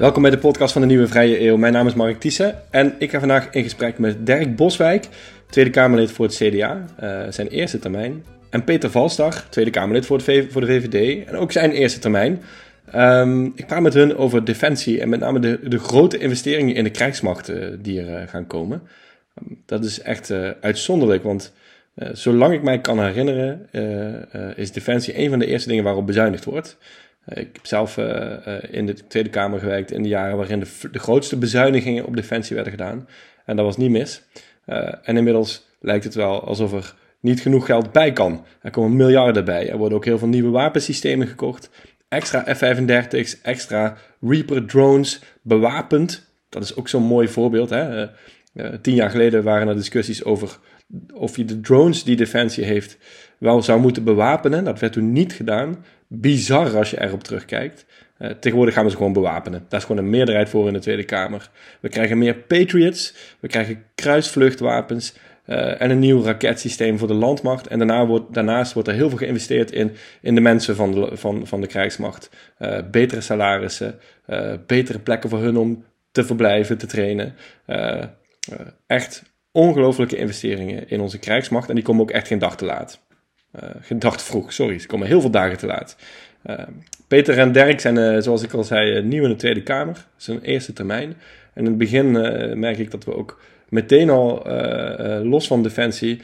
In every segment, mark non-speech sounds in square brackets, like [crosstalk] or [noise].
Welkom bij de podcast van de Nieuwe Vrije Eeuw. Mijn naam is Mark Thiessen en ik ga vandaag in gesprek met Dirk Boswijk, Tweede Kamerlid voor het CDA, uh, zijn eerste termijn. En Peter Valstag, Tweede Kamerlid voor, voor de VVD en ook zijn eerste termijn. Um, ik praat met hun over defensie en met name de, de grote investeringen in de krijgsmacht uh, die er uh, gaan komen. Um, dat is echt uitzonderlijk, want zolang ik mij kan herinneren is defensie een van de eerste dingen waarop bezuinigd wordt. Ik heb zelf uh, in de Tweede Kamer gewerkt in de jaren waarin de, de, grootste bezuinigingen op defensie werden gedaan. En dat was niet mis. Uh, en inmiddels lijkt het wel alsof er niet genoeg geld bij kan. Er komen miljarden bij. Er worden ook heel veel nieuwe wapensystemen gekocht. Extra F-35's, extra Reaper drones, bewapend. Dat is ook zo'n mooi voorbeeld. Hè? tien jaar geleden waren er discussies over of je de drones die Defensie heeft wel zou moeten bewapenen. Dat werd toen niet gedaan bizar als je erop terugkijkt. Uh, tegenwoordig gaan we ze gewoon bewapenen. Daar is gewoon een meerderheid voor in de Tweede Kamer. We krijgen meer Patriots, we krijgen kruisvluchtwapens uh, en een nieuw raketsysteem voor de landmacht. En daarna wordt, daarnaast wordt er heel veel geïnvesteerd in, in de mensen van de, van, van de krijgsmacht. Uh, betere salarissen, betere plekken voor hun om te verblijven, te trainen. echt ongelooflijke investeringen in onze krijgsmacht. En die komen ook echt geen dag te laat. Uh, gedacht vroeg, sorry, ze komen heel veel dagen te laat. Uh, Peter en Dirk zijn, uh, zoals ik al zei, nieuw in de Tweede Kamer. Hun eerste termijn. En in het begin merk ik dat we ook meteen al los van Defensie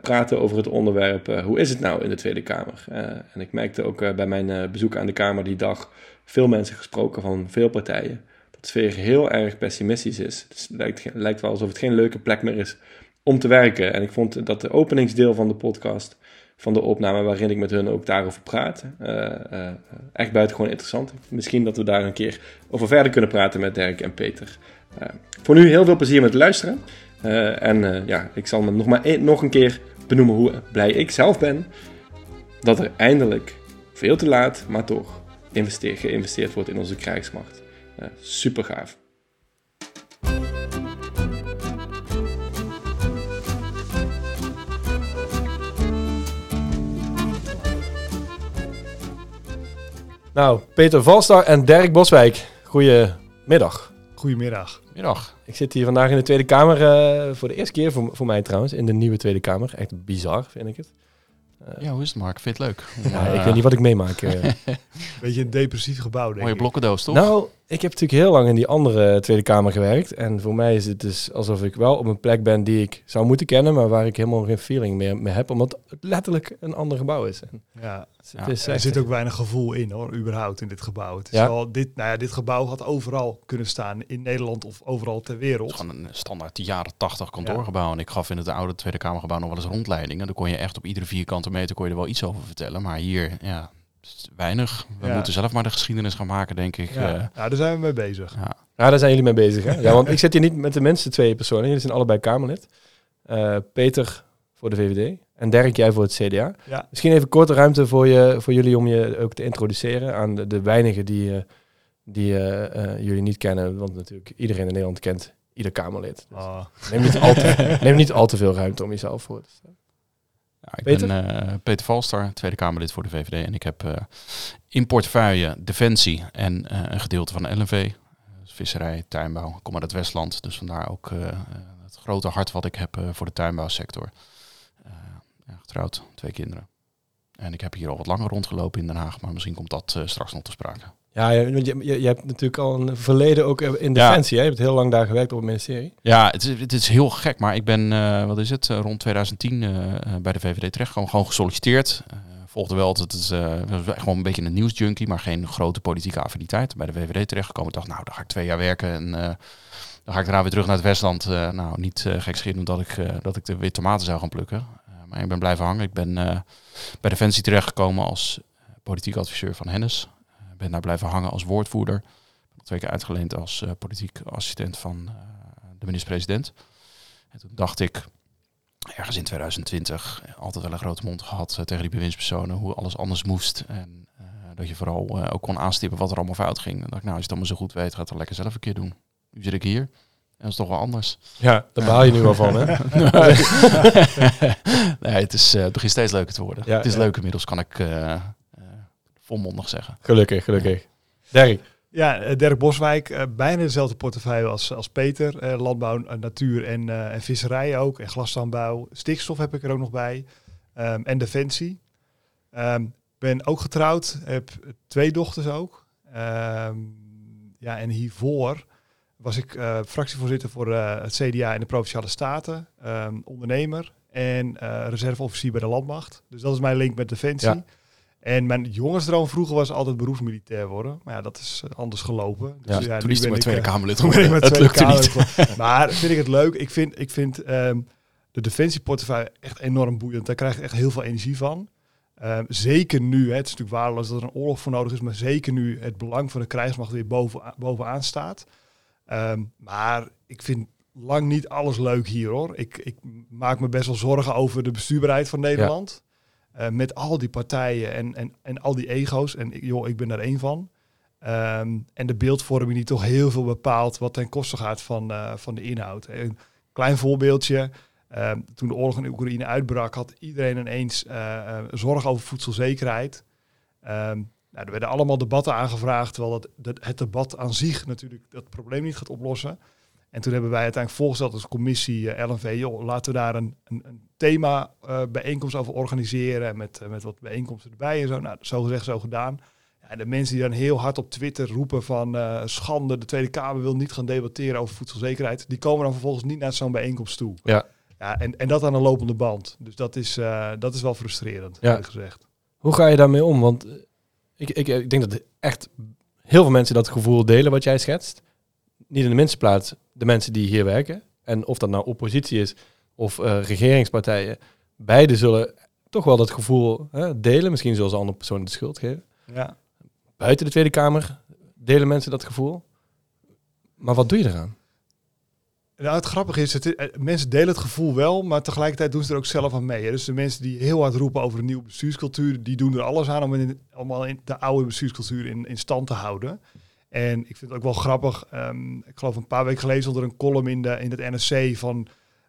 praten over het onderwerp hoe is het nou in de Tweede Kamer. en ik merkte ook bij mijn bezoek aan de Kamer die dag veel mensen gesproken van veel partijen. Dat de sfeer heel erg pessimistisch is. Het lijkt, lijkt wel alsof het geen leuke plek meer is om te werken. En ik vond dat de openingsdeel van de podcast van de opname waarin ik met hun ook daarover praat. Uh, uh, echt buitengewoon interessant. Misschien dat we daar een keer over verder kunnen praten met Dirk en Peter. Uh, voor nu heel veel plezier met luisteren. en ja, ik zal me nog maar een, nog een keer benoemen hoe blij ik zelf ben dat er eindelijk, veel te laat, maar toch, geïnvesteerd wordt in onze krijgsmacht. super gaaf. Nou, Peter Valstar en Dirk Boswijk. Goedemiddag. Goedemiddag. Middag. Ik zit hier vandaag in de Tweede Kamer uh, voor de eerste keer, voor, voor mij trouwens, in de nieuwe Tweede Kamer. Echt bizar, vind ik het. Uh, ja, hoe is het Mark? Vind je het leuk? Ja, ik weet niet wat ik meemaak. Uh. [laughs] Beetje een depressief gebouw, denk Mooie blokkendoos, toch? Nou, ik heb natuurlijk heel lang in die andere Tweede Kamer gewerkt. En voor mij is het dus alsof ik wel op een plek ben die ik zou moeten kennen, maar waar ik helemaal geen feeling meer mee heb, omdat het letterlijk een ander gebouw is. En ja, het is er zit ook weinig gevoel in hoor, überhaupt in dit gebouw. Het is ja? wel, dit, nou ja, dit gebouw had overal kunnen staan, in Nederland of overal ter wereld. Het is gewoon een standaard jaren tachtig kantoorgebouw. Ja. En ik gaf in het oude Tweede Kamergebouw nog wel eens rondleidingen. Dan kon je echt op iedere vierkante meter kon je er wel iets over vertellen. Maar hier, ja, weinig. We ja. moeten zelf maar de geschiedenis gaan maken, denk ik. Ja, uh, ja daar zijn we mee bezig. Ja. ja, daar zijn jullie mee bezig. Hè? Ja, want ik zit hier niet met de minste twee personen. Jullie zijn allebei Kamerlid. Uh, Peter voor de VVD en Dirk, jij voor het CDA. Ja. Misschien even korte ruimte voor, je, voor jullie om je ook te introduceren aan de, de weinigen die, uh, die uh, jullie niet kennen. Want natuurlijk iedereen in Nederland kent ieder Kamerlid. Dus oh. neem, niet al te, [laughs] neem niet al te veel ruimte om jezelf voor te stellen. Ik Peter? ben uh, Peter Valstar, Tweede Kamerlid voor de VVD. En ik heb uh, in portefeuille Defensie en uh, een gedeelte van LNV. Dus visserij, tuinbouw. Ik kom uit het Westland, dus vandaar ook het grote hart wat ik heb voor de tuinbouwsector. Ja, getrouwd, twee kinderen. En ik heb hier al wat langer rondgelopen in Den Haag, maar misschien komt dat straks nog te sprake. Ja, je, je, je, hebt natuurlijk al een verleden ook in defensie. Ja. Hè? Je hebt heel lang daar gewerkt op het ministerie. Ja, het is, het is heel gek. Maar ik ben, uh, wat is het, rond 2010 uh, bij de VVD terecht. Gewoon, gewoon gesolliciteerd. volgde wel altijd het, gewoon een beetje een nieuwsjunkie, maar geen grote politieke affiniteit. Bij de VVD terechtgekomen. Ik dacht, nou, dan ga ik twee jaar werken en dan ga ik daarna weer terug naar het Westland. nou, niet uh, gekscherend omdat ik, dat ik de weer tomaten zou gaan plukken. Ik ben blijven hangen. Ik ben bij Defensie terechtgekomen als politiek adviseur van Hennis ben daar blijven hangen als woordvoerder. Twee keer uitgeleend als politiek assistent van de minister-president. En toen dacht ik, ergens in 2020, altijd wel een grote mond gehad tegen die bewindspersonen, hoe alles anders moest. En dat je vooral ook kon aanstippen wat er allemaal fout ging. Dan dacht ik, nou, als je het allemaal zo goed weet, gaat het lekker zelf een keer doen. Nu zit ik hier. En dat is toch wel anders. Ja, daar baal je nu wel van, hè? [laughs] nee, het, is, het begint steeds leuker te worden. Ja, het is ja. leuk inmiddels, kan ik volmondig zeggen. Gelukkig, gelukkig. Ja. Dirk. Ja, eh, Dirk Boswijk, eh, bijna dezelfde portefeuille als, als Peter. Eh, landbouw, eh, natuur en, eh, en visserij ook. En glaslandbouw. Stikstof heb ik er ook nog bij. Ehm, en defensie. Ehm, ben ook getrouwd. Heb twee dochters ook. Ehm, ja, en hiervoor was ik eh, fractievoorzitter voor eh, het CDA in de Provinciale Staten. ehm, ondernemer en eh, reserveofficier bij de landmacht. Dus dat is mijn link met defensie. Ja. En mijn jongensdroom vroeger was altijd beroepsmilitair worden. Maar ja, dat is anders gelopen. Dus Ja, ja, toen is [laughs] ben ik, Tweede Kamerlid geworden. Het Tweede lukte niet. [laughs] Maar vind ik het leuk. Ik vind, ik vind ehm, de defensieportefeuille echt enorm boeiend. Daar krijg ik echt heel veel energie van. Ehm, zeker nu, hè, het is natuurlijk waardeloos dat er een oorlog voor nodig is, maar zeker nu het belang van de krijgsmacht weer boven, bovenaan staat. Ehm, maar ik vind lang niet alles leuk hier hoor. Ik, ik maak me best wel zorgen over de bestuurbaarheid van Nederland. Eh, met al die partijen en, en, en al die ego's. En ik- joh, ik ben daar één van. Ehm, en de beeldvorming die toch heel veel bepaalt wat ten koste gaat van, eh, van de inhoud. Een klein voorbeeldje. Ehm, toen de oorlog in Oekraïne uitbrak, had iedereen ineens eh, zorg over voedselzekerheid. Ehm, nou, er werden allemaal debatten aangevraagd, terwijl dat, dat, het debat aan zich natuurlijk dat probleem niet gaat oplossen. En toen hebben wij uiteindelijk voorgesteld als commissie eh, LNV, joh, laten we daar een, een, een thema eh, bijeenkomst over organiseren. Met, eh, met wat bijeenkomsten erbij en zo. Nou, zo gezegd, zo gedaan. Ja, en de mensen die dan heel hard op Twitter roepen van schande, de Tweede Kamer wil niet gaan debatteren over voedselzekerheid. Die komen dan vervolgens niet naar zo'n bijeenkomst toe. Ja. Ja, en, en dat aan een lopende band. Dus dat is, dat is wel frustrerend, Ja. gezegd. Hoe ga je daarmee om? Want ik, ik, ik denk dat echt heel veel mensen dat gevoel delen wat jij schetst. Niet in de minste plaats de mensen die hier werken. En of dat nou oppositie is of eh, regeringspartijen. Beide zullen toch wel dat gevoel hè, delen. Misschien zullen ze andere personen de schuld geven. Ja. Buiten de Tweede Kamer delen mensen dat gevoel. Maar wat doe je eraan? Nou, het grappige is, het, eh, mensen delen het gevoel wel, maar tegelijkertijd doen ze er ook zelf aan mee. Hè. Dus de mensen die heel hard roepen over een nieuwe bestuurscultuur, die doen er alles aan om in, allemaal in de oude bestuurscultuur in, in stand te houden. En ik vind het ook wel grappig. ehm, ik geloof een paar weken geleden stond er een column in, de, in het NRC van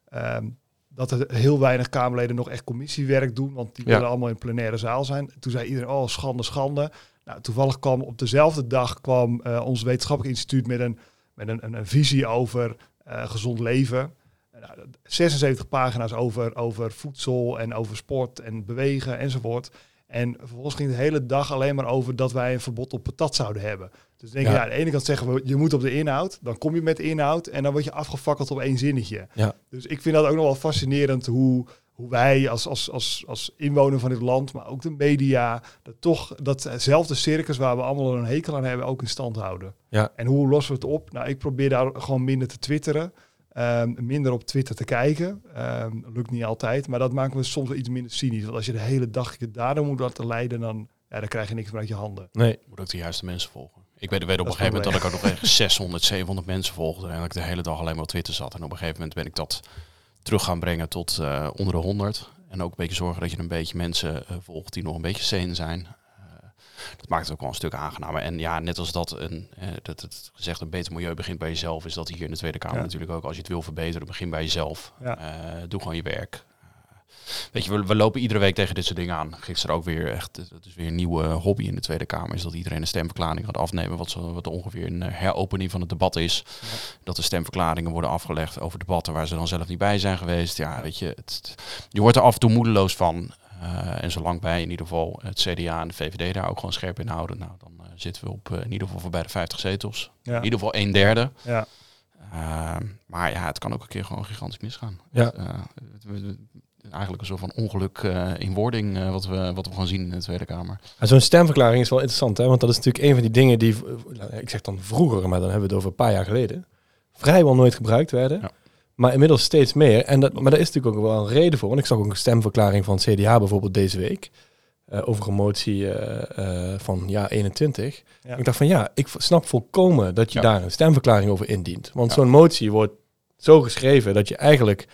ehm, dat er heel weinig Kamerleden nog echt commissiewerk doen, want die Ja. willen allemaal in plenaire zaal zijn. Toen zei iedereen, oh schande, schande. Nou, toevallig kwam op dezelfde dag kwam eh, ons wetenschappelijk instituut met een, met een, een, een visie over gezond leven. Nou, 76 pagina's over, over voedsel en over sport en bewegen enzovoort. En vervolgens ging de hele dag alleen maar over dat wij een verbod op patat zouden hebben. Dus denk je, Ja. ja, aan de ene kant zeggen we, je moet op de inhoud. Dan kom je met inhoud en dan word je afgefakkeld op één zinnetje. Ja. Dus ik vind dat ook nog wel fascinerend hoe, hoe wij als, als, als, als inwoner van dit land, maar ook de media, dat toch datzelfde circus waar we allemaal een hekel aan hebben, ook in stand houden. Ja. En hoe lossen we het op? Nou, ik probeer daar gewoon minder te twitteren. ehm, minder op Twitter te kijken. Ehm, lukt niet altijd, maar dat maakt me soms wel iets minder cynisch. Want als je de hele dag je daardoor moet laten leiden, dan, ja, dan krijg je niks meer uit je handen. Nee. moet ook de juiste mensen volgen. Ik weet, weet op een Dat gegeven moment dat ik ook nog echt 600, 700 mensen volgde. En dat ik de hele dag alleen maar op Twitter zat. En op een gegeven moment ben ik dat terug gaan brengen tot eh, onder de 100. En ook een beetje zorgen dat je een beetje mensen eh, volgt die nog een beetje sane zijn. Eh, dat maakt het ook wel een stuk aangenamer. En ja, net als dat, een, eh, dat het gezegd een beter milieu begint bij jezelf, is dat hier in de Tweede Kamer Ja. natuurlijk ook. Als je het wil verbeteren, begin bij jezelf. Ja. Doe gewoon je werk. Weet je, we, we lopen iedere week tegen dit soort dingen aan. Gisteren ook weer echt, dat is weer een nieuwe hobby in de Tweede Kamer. Is dat iedereen een stemverklaring gaat afnemen. Wat, zo, wat ongeveer een eh, heropening van het debat is. Dat er stemverklaringen worden afgelegd over debatten waar ze dan zelf niet bij zijn geweest. Ja, weet je, het, je wordt er af en toe moedeloos van. Eh, en zolang wij in ieder geval het CDA en de VVD daar ook gewoon scherp in houden. Nou, dan eh, zitten we op eh, in ieder geval voorbij de 50 zetels. Ja. In ieder geval een derde. Ja. Uh, maar ja, het kan ook een keer gewoon gigantisch misgaan. Ja. Uh, het, eigenlijk een soort van ongeluk uh, in wording uh, wat, we, wat we gaan zien in de Tweede Kamer. Zo'n stemverklaring is wel interessant, hè? want dat is natuurlijk een van die dingen die, ik zeg dan vroeger, maar dan hebben we het over een paar jaar geleden, vrijwel nooit gebruikt werden. Ja. Maar inmiddels steeds meer. En dat, maar daar is natuurlijk ook wel een reden voor. Want ik zag ook een stemverklaring van het CDA bijvoorbeeld deze week. Uh, over een motie uh, uh, van ja 21. Ja. Ik dacht van ja, ik snap volkomen dat je ja. daar een stemverklaring over indient. Want ja. zo'n motie wordt zo geschreven dat je eigenlijk...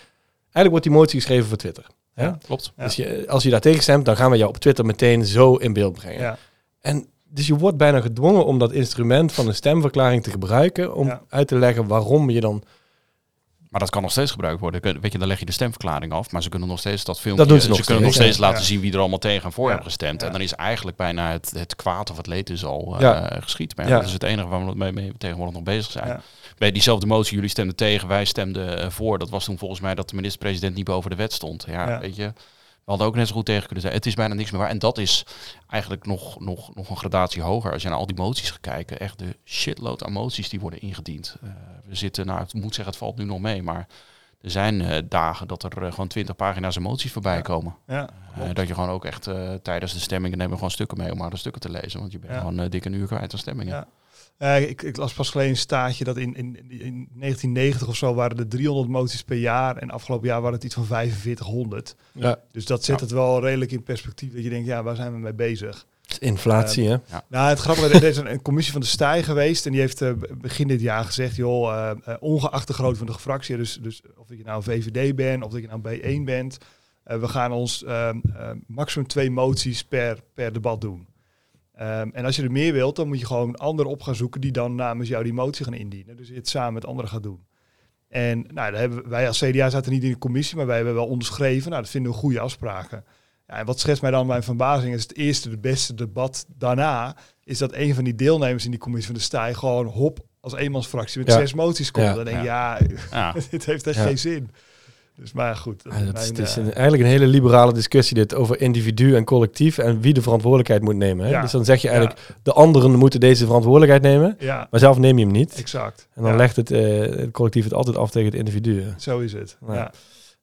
Eigenlijk wordt die motie geschreven voor Twitter. Hè? Ja, klopt. Dus je, als je daar tegen stemt, dan gaan we jou op Twitter meteen zo in beeld brengen. En dus je wordt bijna gedwongen om dat instrument van een stemverklaring te gebruiken... om uit te leggen waarom je dan Maar dat kan nog steeds gebruikt worden. Weet je, dan leg je de stemverklaring af, maar ze kunnen nog steeds dat filmpje. Dat doen ze nog kunnen nog steeds, ja. laten zien wie er allemaal tegen en voor Ja. hebben gestemd. Ja. En dan is eigenlijk bijna het, het kwaad of het leed is al eh, Ja. geschied. Maar ja, Ja. dat is het enige waar we mee, mee tegenwoordig nog bezig zijn. Bij diezelfde motie, jullie stemden tegen, wij stemden eh, voor. Dat was toen volgens mij dat de minister-president niet boven de wet stond. Ja, Ja. weet je. We hadden ook net zo goed tegen kunnen zijn. Het is bijna niks meer waar. En dat is eigenlijk nog, nog, nog een gradatie hoger. Als je naar al die moties gaat kijken. Echt de shitload aan moties die worden ingediend. Eh, we zitten, nou, ik moet zeggen, het valt nu nog mee. Maar er zijn eh, dagen dat er eh, gewoon 20 pagina's aan moties voorbij Ja. komen. Ja, Eh, dat je gewoon ook echt eh, tijdens de stemmingen nemen gewoon stukken mee om maar de stukken te lezen. Want je bent Ja. gewoon uh, dik een uur kwijt aan stemmingen. Ja. Eh, ik, ik las pas geleden een staatje dat in, in, in 1990 of zo waren er 300 moties per jaar. En afgelopen jaar waren het iets van 4500. Ja, Dus dat zet Ja. het wel redelijk in perspectief. Dat je denkt, ja, waar zijn we mee bezig? Inflatie, hè? Nou, het grappige is, er is een, een commissie van de Stij geweest. En die heeft eh, begin dit jaar gezegd, joh, eh, eh, ongeacht de grootte van de fractie. Dus, dus of dat je nou VVD bent, of dat je nou B1 bent. we gaan ons ehm, ehm, maximum twee moties per, per debat doen. Ehm, en als je er meer wilt, dan moet je gewoon anderen op gaan zoeken die dan namens jou die motie gaan indienen. Dus je het samen met anderen gaat doen. En nou, daar hebben wij als CDA zaten niet in de commissie, maar wij hebben wel onderschreven. Nou, dat vinden we goede afspraken. Ja, en wat schetst mij dan mijn verbazing is het eerste, de beste debat daarna, is dat een van die deelnemers in die commissie van de stij gewoon hop als eenmansfractie met Ja. zes moties komt. Ja. Dan denk je, ja, Ja. [laughs] dit heeft echt Ja. geen zin. Dus maar goed. dat Ja, is, het is eh, een, eigenlijk een hele liberale discussie dit over individu en collectief en wie de verantwoordelijkheid moet nemen. Hè? Ja. Dus dan zeg je eigenlijk, de anderen moeten deze verantwoordelijkheid nemen, ja, maar zelf neem je hem niet. exact. En dan Ja, legt het, eh, het collectief het altijd af tegen het individu. Zo is het. Ja.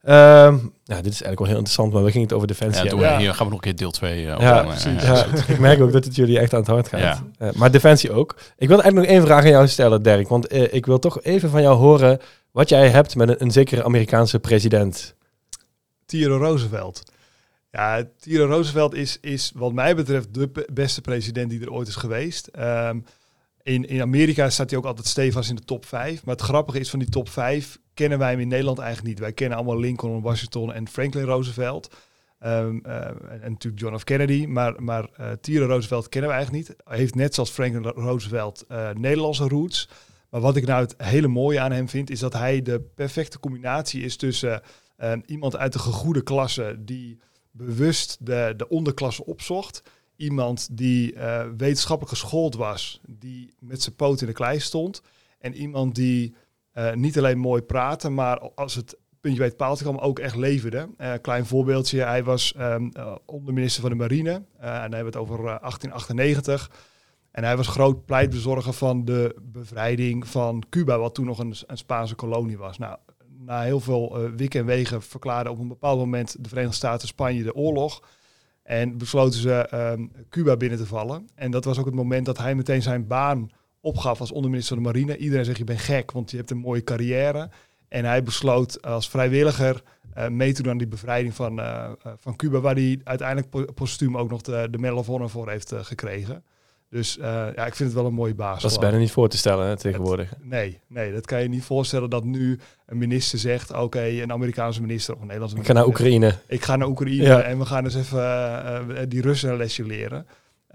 Ja. Ehm, nou, dit is eigenlijk wel heel interessant, maar we gingen het over defensie Ja, hebben. Ja. Hier gaan we nog een keer deel 2 uh, Ja, precies. Ja, ik merk ook dat het jullie echt aan het hart gaat. Ja. Eh, maar defensie ook. Ik wil eigenlijk nog één vraag aan jou stellen, Dirk. Want eh, ik wil toch even van jou horen wat jij hebt met een, een zekere Amerikaanse president. Theodore Roosevelt. Ja, Theodore Roosevelt is, is wat mij betreft de beste president die er ooit is geweest. Ehm, in, in Amerika staat hij ook altijd stevig in de top 5. Maar het grappige is van die top 5 kennen wij hem in Nederland eigenlijk niet. Wij kennen allemaal Lincoln, Washington en Franklin Roosevelt. Ehm, eh, en, natuurlijk John F. Kennedy. Maar, maar Theodore Roosevelt kennen we eigenlijk niet. Hij heeft net zoals Franklin Roosevelt eh, Nederlandse roots. Maar wat ik nou het hele mooie aan hem vind, is dat hij de perfecte combinatie is tussen eh, iemand uit de gegoede klasse die bewust de, de onderklasse opzocht. Iemand die wetenschappelijk geschoold was, die met zijn poot in de klei stond. En iemand die eh, niet alleen mooi praatte, maar als het puntje bij het paaltje kwam, ook echt leverde. Eh, klein voorbeeldje, hij was ehm, eh, onderminister van de Marine. en dan hebben we het over eh, 1898. En hij was groot pleitbezorger van de bevrijding van Cuba, wat toen nog een, Spaanse kolonie was. Nou, na heel veel wikken en wegen verklaarden op een bepaald moment de Verenigde Staten Spanje de oorlog. En besloten ze um, Cuba binnen te vallen. En dat was ook het moment dat hij meteen zijn baan opgaf als onderminister van de Marine. Iedereen zegt, je bent gek, want je hebt een mooie carrière. En hij besloot als vrijwilliger uh, mee te doen aan die bevrijding van, uh, van Cuba, waar hij uiteindelijk postuum ook nog de, de Medal of Honor voor heeft uh, gekregen. Dus ja, ik vind het wel een mooie baas. Dat is bijna niet voor te stellen hè, tegenwoordig. Het, nee, nee, dat kan je niet voorstellen dat nu een minister zegt, oké, okay, een Amerikaanse minister of een Nederlandse minister. Ik ga naar Oekraïne. Ik ga naar Oekraïne ja. en we gaan eens even die Russen een lesje leren.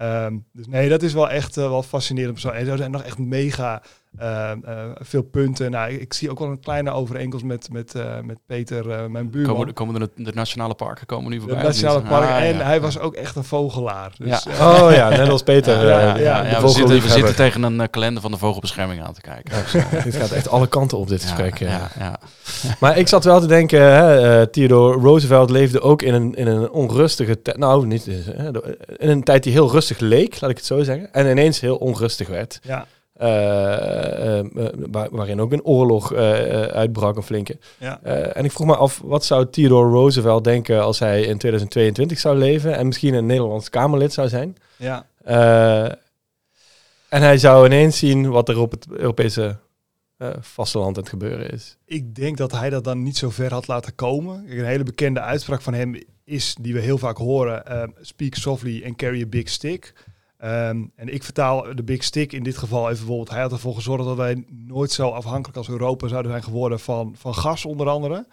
Um, dus nee, dat is wel echt uh, wel fascinerend. En zo zijn nog echt mega uh, uh, veel punten. Nou, ik, ik, zie ook wel een kleine overeenkomst met, met, uh, met Peter, mijn buurman. Komen, komen de, de, nationale parken komen nu voorbij? De nationale parken. Ah, en ja. hij was ook echt een vogelaar. Dus, ja. Oh ja, net als Peter. [laughs] ja, ja, ja we, zitten, we zitten tegen een kalender van de vogelbescherming aan te kijken. Dus, [laughs] dit gaat echt alle kanten op, dit gesprek. Ja, [laughs] maar ik zat wel te denken, hè, uh, Theodore Roosevelt leefde ook in een, in een onrustige tijd. Nou, niet hè, in een tijd die heel rustig leek, laat ik het zo zeggen. En ineens heel onrustig werd. Ja. Uh, uh, waar, waarin ook een oorlog uh, uitbrak, een flinke. Ja. en ik vroeg me af, wat zou Theodore Roosevelt denken als hij in 2022 zou leven en misschien een Nederlands Kamerlid zou zijn? Ja. en hij zou ineens zien wat er op het Europese vasteland aan het gebeuren is. Ik denk dat hij dat dan niet zo ver had laten komen. Een hele bekende uitspraak van hem is, die we heel vaak horen, speak softly and carry a big stick. Um, en ik vertaal de big stick in dit geval even bijvoorbeeld. Hij had ervoor gezorgd dat wij nooit zo afhankelijk als Europa zouden zijn geworden van, van gas onder andere.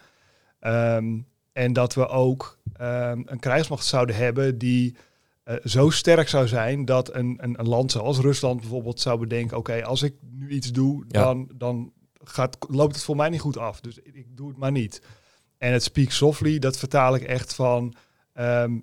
Um, en dat we ook um, een krijgsmacht zouden hebben die uh, zo sterk zou zijn dat een, een, een, land zoals Rusland bijvoorbeeld zou bedenken: oké, okay, als ik nu iets doe, ja. dan, dan gaat, loopt het voor mij niet goed af. Dus ik, ik doe het maar niet. En het speak softly, dat vertaal ik echt van ehm,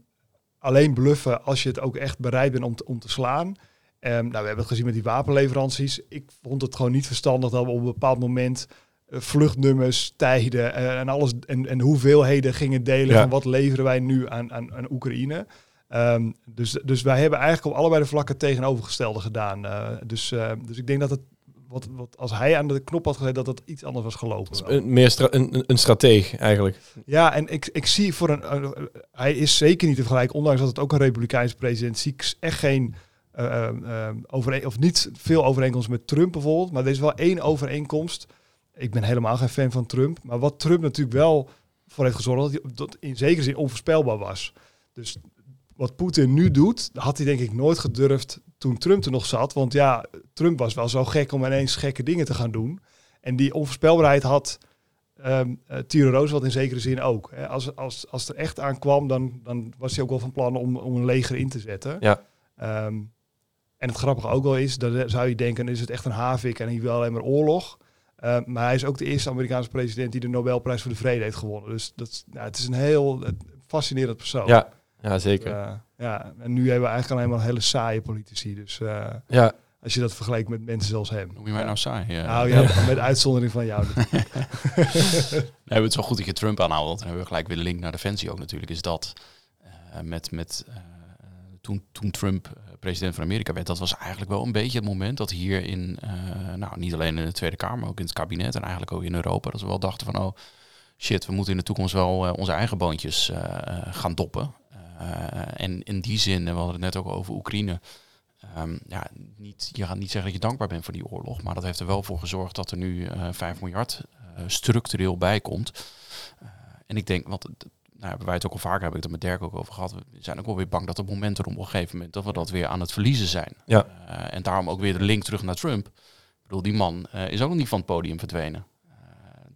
alleen bluffen als je het ook echt bereid bent om te, om te slaan. Ehm, nou, we hebben het gezien met die wapenleveranties. Ik vond het gewoon niet verstandig dat we op een bepaald moment eh, vluchtnummers, tijden eh, en alles en, en hoeveelheden gingen delen Ja. van wat leveren wij nu aan, aan, aan Oekraïne. Ehm, dus, dus wij hebben eigenlijk op allebei de vlakken tegenovergestelde gedaan. Eh, dus, dus ik denk dat het, wat, wat, als hij aan de knop had gezet, dat het iets anders was gelopen. wel. Een, meer stra- een, een- strateeg eigenlijk. Ja, en ik, ik zie voor een. hij is zeker niet te vergelijken, ondanks dat het ook een Republikeins president zie ik echt geen. eh, overeen, of niet veel overeenkomst met Trump bijvoorbeeld. Maar er is wel één overeenkomst. Ik ben helemaal geen fan van Trump. Maar wat Trump natuurlijk wel voor heeft gezorgd, dat hij dat in zekere zin onvoorspelbaar was. Dus wat Poetin nu doet, had hij denk ik nooit gedurfd toen Trump er nog zat. Want ja, Trump was wel zo gek om ineens gekke dingen te gaan doen. En die onvoorspelbaarheid had eh, Theodore Roosevelt in zekere zin ook. Hè. Als, als, als het er echt aan kwam, dan, dan was hij ook wel van plan om, om een leger in te zetten. Ja. Ehm, en het grappige ook wel is, dat zou je denken, is het echt een havik en hij wil alleen maar oorlog. Ehm, maar hij is ook de eerste Amerikaanse president die de Nobelprijs voor de Vrede heeft gewonnen. Dus dat, is- nou, het is een heel fascinerend persoon. Ja, ja zeker. Eh, ja, en nu hebben we eigenlijk alleen maar hele saaie politici. Dus eh, Ja, als je dat vergelijkt met mensen zoals hem. Noem je mij nou saai? Ja. Nou ja, [laughs] met uitzondering van jou. [laughs] Nee, het is wel goed dat je Trump aanhaalt, want dan hebben we gelijk weer de link naar Defensie ook natuurlijk. Is dat eh, met, met eh, toen, toen Trump eh, president van Amerika werd, dat was eigenlijk wel een beetje het moment dat hier in, eh, nou niet alleen in de Tweede Kamer, maar ook in het kabinet en eigenlijk ook in Europa, dat we wel dachten van oh shit, we moeten in de toekomst wel onze eigen boontjes gaan doppen. Eh, en in die zin, en we hadden het net ook over Oekraïne. Ehm, ja, niet, je gaat niet zeggen dat je dankbaar bent voor die oorlog, maar dat heeft er wel voor gezorgd dat er nu eh 5 miljard eh, structureel bij komt. Eh, en ik denk, want nou, hebben wij het ook al vaker, heb ik het met Dirk ook over gehad. We zijn ook wel weer bang dat het moment er op een gegeven moment dat we dat weer aan het verliezen zijn. Ja. En daarom ook weer de link terug naar Trump. Ik bedoel, die man is ook nog niet van het podium verdwenen.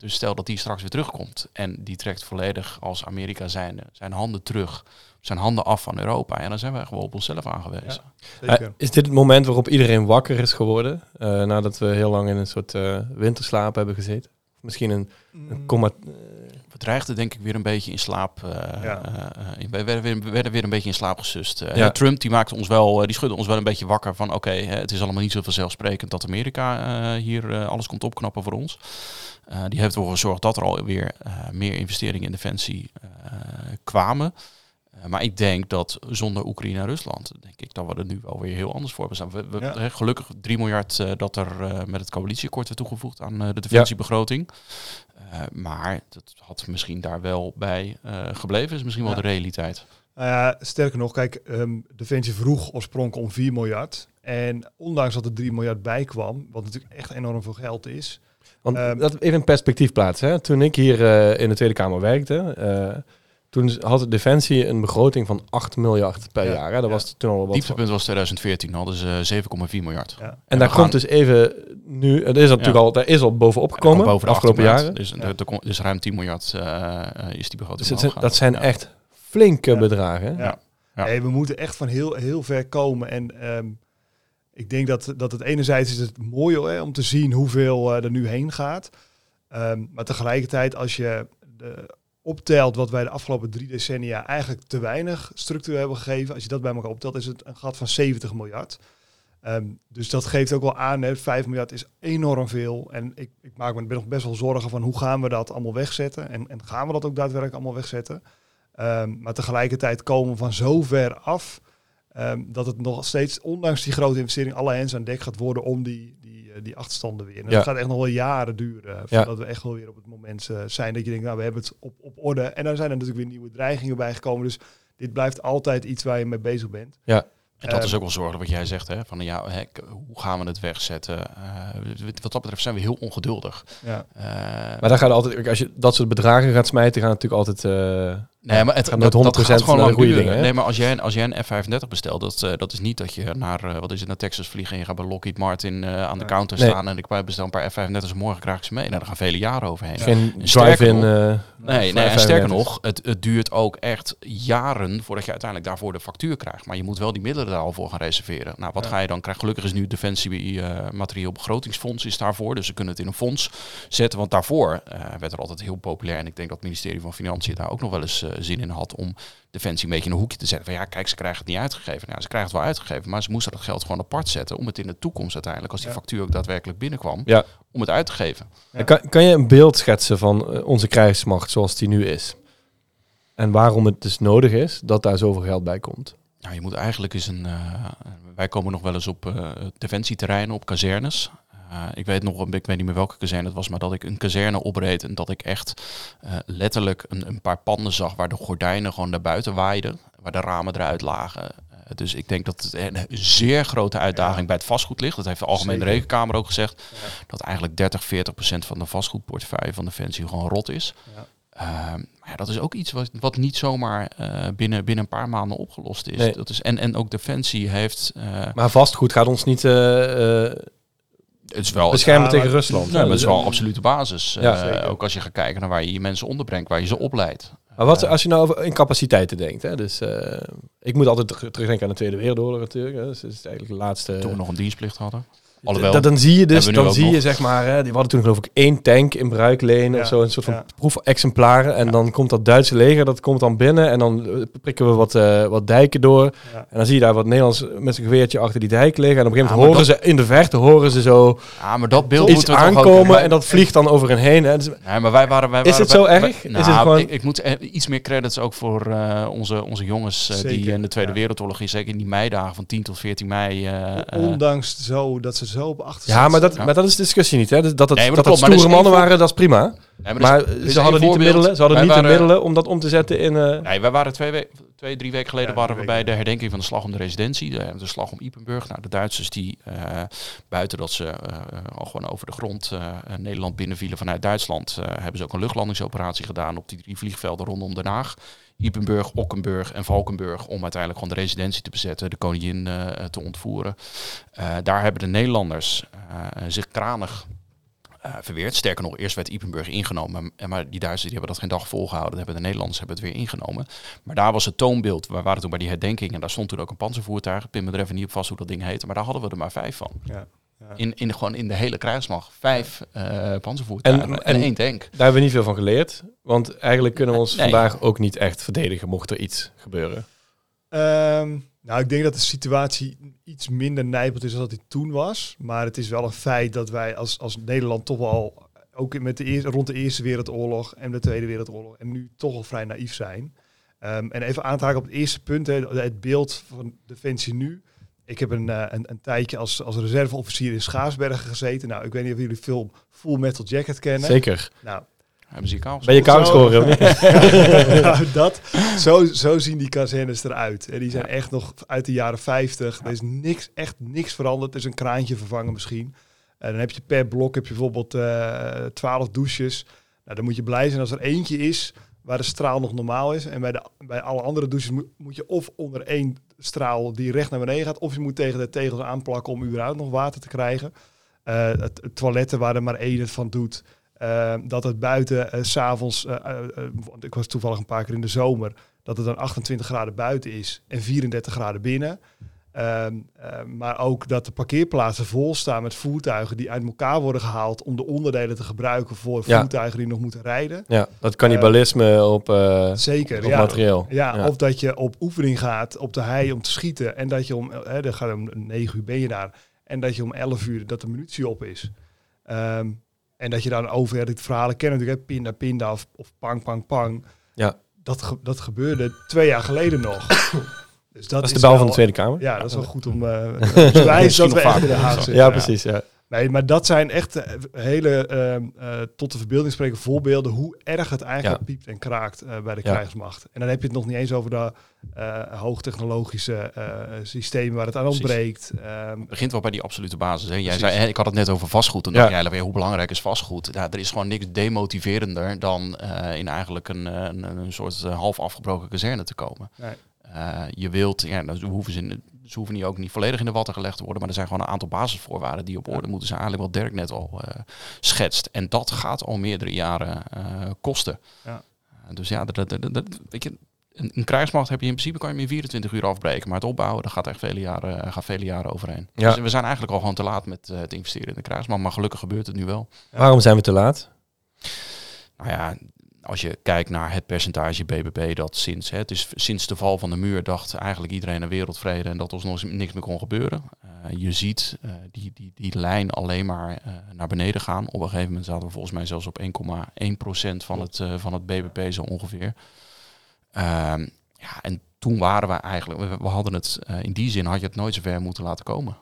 Dus stel dat die straks weer terugkomt en die trekt volledig als Amerika zijnde zijn handen terug, zijn handen af van Europa. En dan zijn wij gewoon op onszelf aangewezen. Eh, is dit het moment waarop iedereen wakker is geworden? eh, nadat we heel lang in een soort eh, winterslaap hebben gezeten? Of misschien een, een comma... We dreigden denk ik weer een beetje in slaap. eh, Ja. eh, eh, we, werden weer, we werden weer een beetje in slaap gesust. Eh, Ja. Trump die maakte ons wel, die schudde ons wel een beetje wakker van oké, hè, het is allemaal niet zo vanzelfsprekend dat Amerika eh, hier alles komt opknappen voor ons. Eh, die heeft ervoor gezorgd dat er alweer eh meer investeringen in defensie eh, kwamen. Eh, maar ik denk dat zonder Oekraïne en Rusland, denk ik dat we er nu wel weer heel anders voor hebben staan. We, we, Ja. gelukkig 3 miljard eh, dat er eh, met het coalitieakkoord werd toegevoegd aan de defensiebegroting. Eh, maar dat had misschien daar wel bij eh, gebleven, is misschien wel de realiteit. Nou ja, sterker nog, kijk, ehm Defensie vroeg oorspronkelijk om 4 miljard. En ondanks dat er 3 miljard bij kwam, wat natuurlijk echt enorm veel geld is. Want Ehm, dat even in perspectief plaatsen. Hè? Toen ik hier eh, in de Tweede Kamer werkte, eh, toen had de Defensie een begroting van 8 miljard per Ja, jaar. Hè? Dat ja. was toen al wat. Dieptepunt was 2014, hadden ze 7,4 miljard. Ja. En daar gaan- komt dus even nu, het is natuurlijk al, daar is al bovenop gekomen Boven de afgelopen 8 jaren. Dus, Ja. er- er komt- dus ruim 10 miljard eh, eh, is die begroting. Dus zijn- dat zijn Ja. echt flinke Ja. bedragen. hè? Ja. We moeten echt van heel, heel ver komen. En ehm, ik denk dat, dat het enerzijds is het mooi hè, om te zien hoeveel eh, er nu heen gaat. Ehm, maar tegelijkertijd, als je de, optelt wat wij de afgelopen drie decennia eigenlijk te weinig structuur hebben gegeven, als je dat bij elkaar optelt, is het een gat van 70 miljard. Ehm, dus dat geeft ook wel aan, hè, 5 miljard is enorm veel. En ik, ik maak me nog best wel zorgen van hoe gaan we dat allemaal wegzetten. En, en gaan we dat ook daadwerkelijk allemaal wegzetten. Ehm, maar tegelijkertijd komen we van zo ver af ehm, dat het nog steeds, ondanks die grote investering, alle hens aan dek gaat worden om die, die, eh, die achterstanden weer. En Ja. dat gaat echt nog wel jaren duren eh, voordat we echt wel weer op het moment eh, zijn dat je denkt, nou we hebben het op, op orde. En dan zijn er natuurlijk weer nieuwe dreigingen bijgekomen. Dus dit blijft altijd iets waar je mee bezig bent. En dat is ook wel zorgelijk wat jij zegt, hè? Van ja, hè, hoe gaan we het wegzetten? Eh, wat dat betreft zijn we heel ongeduldig. Ja. Eh, Maar dan gaat altijd, als je dat soort bedragen gaat smijten, gaan natuurlijk altijd eh, Nee, maar het gaat dat, nooit dat gaat 100% gewoon lang goede dingen, hè? Nee, maar als jij, een- als jij een F-35 bestelt, dat, eh, dat is niet dat je naar, eh, wat is het, naar Texas vliegt en je gaat bij Lockheed Martin eh, aan de counter Nee. staan en ik bestel een paar F-35's morgen krijg ik ze mee. Nou, daar gaan vele jaren overheen. Geen drive-in... eh, Nee, nee en 35. sterker nog, het, het duurt ook echt jaren voordat je uiteindelijk daarvoor de factuur krijgt. Maar je moet wel die middelen daar al voor gaan reserveren. Nou, wat Ja. ga je dan krijgen? Gelukkig is nu Defensie eh Materieel Begrotingsfonds is daarvoor. Dus ze kunnen het in een fonds zetten. Want daarvoor eh, werd er altijd heel populair. En ik denk dat het ministerie van Financiën daar ook nog wel eens zin in had om Defensie een beetje in een hoekje te zetten. Van ja, kijk, ze krijgen het niet uitgegeven. Nou, ze krijgen het wel uitgegeven, maar ze moesten dat geld gewoon apart zetten. Om het in de toekomst uiteindelijk, als die Ja. factuur ook daadwerkelijk binnenkwam, Ja. om het uit te geven. Ja. Kan, kan je een beeld schetsen van eh, onze krijgsmacht zoals die nu is? En waarom het dus nodig is dat daar zoveel geld bij komt? Nou, je moet eigenlijk eens een. eh, wij komen nog wel eens op eh defensieterreinen, op kazernes. Eh, ik weet nog, ik weet niet meer welke kazerne het was, maar dat ik een kazerne opreed en dat ik echt eh, letterlijk een, een paar panden zag waar de gordijnen gewoon naar buiten waaiden, waar de ramen eruit lagen. Eh, dus ik denk dat het een zeer grote uitdaging bij het vastgoed ligt. Dat heeft de Algemene Zeker. Rekenkamer ook gezegd. Ja. Dat eigenlijk 30, 40 procent van de vastgoedportefeuille van Defensie gewoon rot is. Ja. Ehm, maar ja, dat is ook iets wat, wat niet zomaar binnen, binnen een paar maanden opgelost is. Nee. Dat is en, en ook Defensie heeft... Maar vastgoed gaat ons niet het is wel, beschermen tegen Rusland. nee, maar het is wel een absolute basis. Ja, Eh, ook als je gaat kijken naar waar je je mensen onderbrengt, waar je ze opleidt. Maar wat Eh, als je nou over in capaciteiten denkt? Hè? Dus eh, ik moet altijd terug- terugdenken aan de Tweede Wereldoorlog natuurlijk. Hè? Dus het is eigenlijk de laatste. toen we nog een dienstplicht hadden. Alhoewel, Dat, dan zie je dus, dan zie je nog. zeg maar, hè, die hadden toen geloof ik één tank in bruikleen Ja, of zo, een soort van ja. proefexemplaren. En dan komt dat Duitse leger, dat komt dan binnen en dan eh, prikken we wat, eh, wat dijken door. Ja. En dan zie je daar wat Nederlands met zijn geweertje achter die dijk liggen. En op een gegeven moment horen ze in de verte, horen ze zo ja, maar dat beeld iets moeten we toch ook- aankomen en dat vliegt dan over hen heen. Hè? Dus, Nee, maar wij waren, wij Is waren het zo wij- erg? wij- Is het gewoon- ik, ik moet eh, iets meer credits ook voor eh, onze, onze jongens die in de Tweede ja. Wereldoorlog, zeker in die meidagen van 10 tot 14 mei. Ondanks zo dat ze achter ja, maar dat, Ja. maar dat is de discussie niet. Hè? Dat het, Nee, dat dat klopt, stoere mannen waren, dat is prima. nee, Maar, is- is ze hadden niet de middelen, ze hadden Wij niet de middelen om dat om te zetten in... eh, Nee, wij waren twee, we- twee drie weken geleden Ja, waren we bij de herdenking van de slag om de residentie, de, de slag om Ipenburg. Nou, de Duitsers die eh, buiten dat ze eh, al gewoon over de grond eh, eh, Nederland binnenvielen vanuit Duitsland, eh, hebben ze ook een luchtlandingsoperatie gedaan op die drie vliegvelden rondom Den Haag. Ipenburg, Okkenburg en Valkenburg om uiteindelijk gewoon de residentie te bezetten, de koningin eh, te ontvoeren. Eh, daar hebben de Nederlanders eh, zich kranig verweerd. Sterker nog, eerst werd Ipenburg ingenomen. Maar, die Duitsers die hebben dat geen dag volgehouden. Dat hebben de Nederlanders hebben het weer ingenomen. Maar daar was het toonbeeld. We waren toen bij die herdenking. En daar stond toen ook een panzervoertuig. Pin me er even niet op vast hoe dat ding heette. Maar daar hadden we er maar vijf van. Ja. In, in, gewoon in de hele krijgsmacht. Vijf eh panzervoertuigen en, En- en- één tank. Daar hebben we niet veel van geleerd. Want eigenlijk kunnen we ons Nee. vandaag ook niet echt verdedigen mocht er iets gebeuren. Ehm, nou, ik denk dat de situatie iets minder nijpend is dan dat die toen was. Maar het is wel een feit dat wij als, als Nederland toch wel, ook met de eerste, rond de Eerste Wereldoorlog en de Tweede Wereldoorlog, en nu toch al vrij naïef zijn. Ehm, en even aan te haken op het eerste punt, hè, het beeld van Defensie nu. Ik heb een, eh, een, een tijdje als, als reserveofficier in Schaarsbergen gezeten. Nou, ik weet niet of jullie de film Full Metal Jacket kennen. Zeker. Nou, Hebben ze Ben je koud [laughs] [laughs] nou, dat, zo, zo zien die kazernes eruit. En die zijn echt nog uit de jaren 50. Er is niks, echt niks veranderd. Er is een kraantje vervangen misschien. En dan heb je per blok heb je bijvoorbeeld eh 12 douches. Nou, dan moet je blij zijn als er eentje is waar de straal nog normaal is. En bij, de, bij alle andere douches moet, je of onder één straal die recht naar beneden gaat... of je moet tegen de tegels aanplakken om überhaupt nog water te krijgen. Eh, het, toiletten waar er maar één het van doet... Uh, dat het buiten uh, s'avonds, uh, want ik was toevallig een paar keer in de zomer, dat het dan 28 graden buiten is en 34 graden binnen. Uh, maar ook dat de parkeerplaatsen vol staan met voertuigen die uit elkaar worden gehaald om de onderdelen te gebruiken voor Ja. voertuigen die nog moeten rijden. Ja, dat cannibalisme op, eh, Zeker, op ja. materieel. Ja, Ja. of dat je op oefening gaat op de hei om te schieten en dat je om, hè, dan gaat om 9 uur ben je daar en dat je om 11 uur dat de munitie op is. Ehm, en dat je dan over dit verhalen kennen natuurlijk, hè, pinda pinda of, of pang pang pang. Ja. Dat, ge- dat gebeurde twee jaar geleden nog. [coughs] Dus dat, Dat is de bel van de Tweede Kamer. Ja, dat is wel goed om [laughs] uh, te wijzen dat we echt in de Haag zitten. Ja, precies. Ja. Nee, maar dat zijn echt eh, hele ehm, eh, tot de verbeelding spreken voorbeelden hoe erg het eigenlijk Ja. piept en kraakt bij de Ja. krijgsmacht. En dan heb je het nog niet eens over de eh, hoogtechnologische eh, systemen waar het aan ontbreekt. Ehm, Het begint wel bij die absolute basis. Hè. Jij Precies. zei, hè, ik had het net over vastgoed. En Ja. dacht jij weer, hoe belangrijk is vastgoed? Ja, er is gewoon niks demotiverender dan eh, in eigenlijk een, een, een soort half afgebroken kazerne te komen. Nee. Eh, je wilt, ja, ze hoeven ze, in- ze hoeven niet ook niet volledig in de watten gelegd te worden, maar er zijn gewoon een aantal basisvoorwaarden die op orde moeten zijn. Eigenlijk wat Dirk net al eh, schetst. En dat gaat al meerdere jaren eh, kosten. Ja. Dus ja, dat, dat, dat, dat- weet je, een, een krijgsmacht heb je in principe kan je hem in 24 uur afbreken, maar het opbouwen, dat gaat echt vele jaren, eh, gaat vele jaren overheen. Ja. Dus we zijn eigenlijk al gewoon te laat met eh, het investeren in de krijgsmacht, maar gelukkig gebeurt het nu wel. Waarom zijn we te laat? Nou ja, als je kijkt naar het percentage BBP dat sinds, hè, het is sinds de val van de muur dacht eigenlijk iedereen aan wereldvrede en dat er nog niks meer kon gebeuren. Eh, je ziet eh, die, die, die lijn alleen maar eh, naar beneden gaan. Op een gegeven moment zaten we volgens mij zelfs op 1,1% van het, van het BBP zo ongeveer. Ehm, ja, en toen waren we eigenlijk, we, we hadden het, in die zin had je het nooit zo ver moeten laten komen.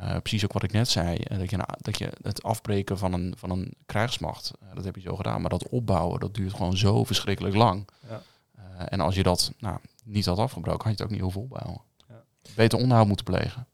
Eh, precies ook wat ik net zei, eh, dat, je, dat je het afbreken van een, van een krijgsmacht, eh, dat heb je zo gedaan. Maar dat opbouwen, dat duurt gewoon zo verschrikkelijk lang. Ja. Eh, en als je dat nou, niet had afgebroken, had je het ook niet hoeven opbouwen. Ja. Beter onderhoud moeten plegen.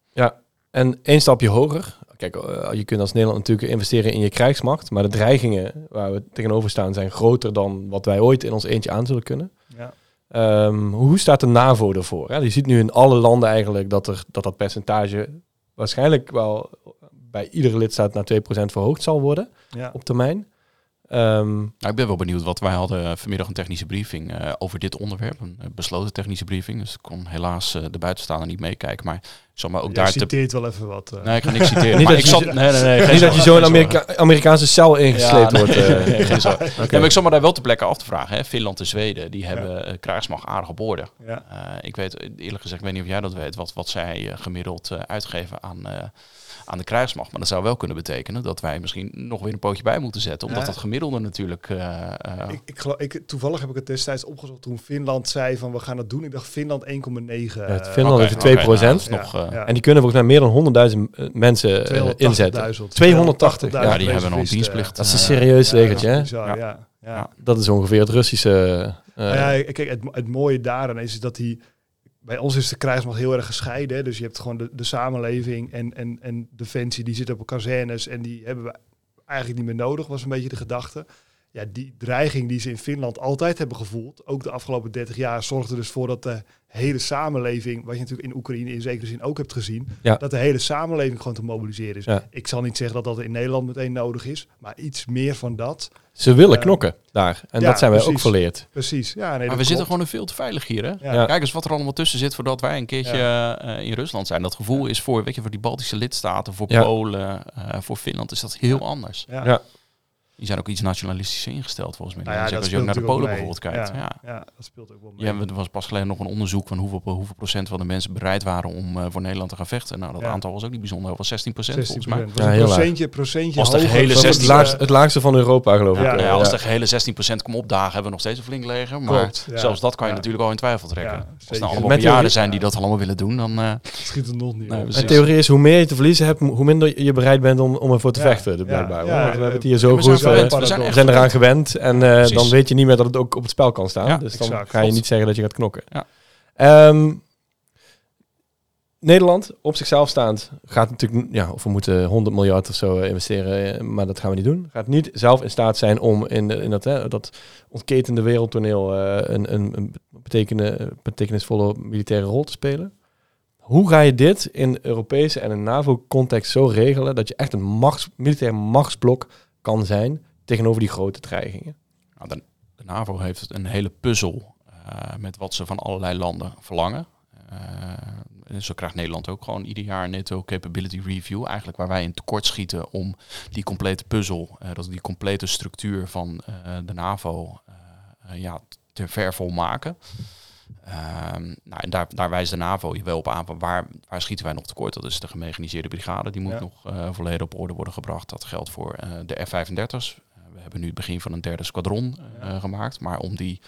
En één stapje hoger. Kijk, je kunt als Nederland natuurlijk investeren in je krijgsmacht. Maar de dreigingen waar we tegenover staan zijn groter dan wat wij ooit in ons eentje aan zullen kunnen. ja. Ehm, hoe staat de NAVO ervoor? hè? Je ziet nu in alle landen eigenlijk dat er, dat, dat percentage waarschijnlijk wel bij iedere lidstaat naar 2% verhoogd zal worden Ja. op termijn. Ehm, Nou, ik ben wel benieuwd, wat wij hadden vanmiddag een technische briefing eh, over dit onderwerp. Een eh, besloten technische briefing. Dus ik kon helaas eh, de buitenstaander niet meekijken. Maar ik zal me ook Jij daar te... citeert wel even wat. eh. Nee, ik ga niks citeren. [laughs] Niet maar dat ik je- zat... Nee, nee, nee. niet dat je zorgen, zo een geen zorgen. Amerika- Amerikaanse cel ingesleept Ja, wordt. nee, eh. nee, [laughs] geen zorgen. Oké. Ja, maar ik zal me daar wel ter plekke af te vragen. Hè. Finland en Zweden, die hebben eh, krijgsmacht aardig op orde. ja. Eh, ik weet eh, eerlijk gezegd, ik weet niet of jij dat weet, wat, wat zij eh, gemiddeld eh, uitgeven aan, eh, aan de krijgsmacht. Maar dat zou wel kunnen betekenen dat wij misschien nog weer een pootje bij moeten zetten. Omdat Ja. dat gemiddelde natuurlijk... eh, eh, Ik, ik, geloof- ik, toevallig heb ik het destijds opgezocht toen Finland zei van we gaan het doen. Ik dacht Finland 1,9. Ja, het eh, Finland heeft oké, 2%. nou, dat is Ja, nog, eh, ja. En die kunnen volgens mij meer dan 100.000 eh, mensen inzetten. 280.000. 280, ja, die hebben nog een dienstplicht. Dat is een serieus Ja, legertje, hè? bizar, Ja. ja. Dat is ongeveer het Russische... eh, Nou ja, kijk, het, het mooie daaraan is dat die... Bij ons is de krijgsmacht heel erg gescheiden. Dus je hebt gewoon de, de samenleving en, en, en defensie. Die zitten op kazernes en die hebben we eigenlijk niet meer nodig, was een beetje de gedachte. Ja, die dreiging die ze in Finland altijd hebben gevoeld, ook de afgelopen 30 jaar, zorgde dus voor dat de hele samenleving, wat je natuurlijk in Oekraïne in zekere zin ook hebt gezien, Ja. dat de hele samenleving gewoon te mobiliseren is. Ja. Ik zal niet zeggen dat dat in Nederland meteen nodig is, maar iets meer van dat. Ze willen Ja. knokken daar. En Ja, dat zijn wij ook precies. verleerd. Precies. Ja, nee, Maar we zitten gewoon veel te veilig hier, hè? Kijk eens wat er allemaal tussen zit voordat wij een keertje eh, in Rusland zijn. Dat gevoel is voor, weet je, voor die Baltische lidstaten, voor Ja. Polen, eh, voor Finland is dat heel anders. Ja. Ja. Die zijn ook iets nationalistischer ingesteld volgens mij. Nou ja, als je ook naar de Polen bijvoorbeeld kijkt. Ja. Ja, dat speelt ook wel mee. Ja, er was pas geleden nog een onderzoek van hoeveel, hoeveel procent van de mensen bereid waren om eh, voor Nederland te gaan vechten. Nou, dat Ja. aantal was ook niet bijzonder. Dat was 16 procent 16 volgens mij. Ja, een procentje, procentje Als de gehele dan Dat is zes- het, het, laagste, eh, het laagste van Europa, geloof ik. Ja, eh, Ja, als de gehele 16% komt opdagen, hebben we nog steeds een flink leger. Maar Klopt, ja. zelfs dat kan je Ja. natuurlijk al in twijfel trekken. Ja, als er nou allemaal bejaarden zijn die dat allemaal willen doen, dan... eh, schiet het nog niet Nee, precies. Mijn theorie is, hoe meer je te verliezen hebt, hoe minder je bereid bent om, om ervoor te vechten. We eh, hebben het hier zo goed... gewend, eh, we zijn we echt zijn eraan gewend. En eh, dan weet je niet meer dat het ook op het spel kan staan. Ja, dus dan exact. ga je Klopt. niet zeggen dat je gaat knokken. Ja. Ehm, Nederland, op zichzelf staand, gaat natuurlijk... Ja, of we moeten 100 miljard of zo eh, investeren, maar dat gaan we niet doen. Gaat niet zelf in staat zijn om in, in dat, hè, dat ontketende wereldtoneel eh, een, een, een betekenisvolle militaire rol te spelen. Hoe ga je dit in Europese en een NAVO-context zo regelen dat je echt een machts, militair machtsblok kan zijn tegenover die grote dreigingen? nou, de, de NAVO heeft een hele puzzel eh, met wat ze van allerlei landen verlangen. Eh, zo krijgt Nederland ook gewoon ieder jaar een netto capability review. Eigenlijk waar wij in tekort schieten om die complete puzzel, eh, dat die complete structuur van de NAVO ja, te ver volmaken. Ehm, nou, en daar, daar wijst de NAVO je wel op aan van waar, waar schieten wij nog tekort. Dat is de gemechaniseerde brigade. Die moet Ja. nog eh, volledig op orde worden gebracht. Dat geldt voor eh, de F-35's. Eh, we hebben nu het begin van een derde squadron eh, Ja. gemaakt. Maar om die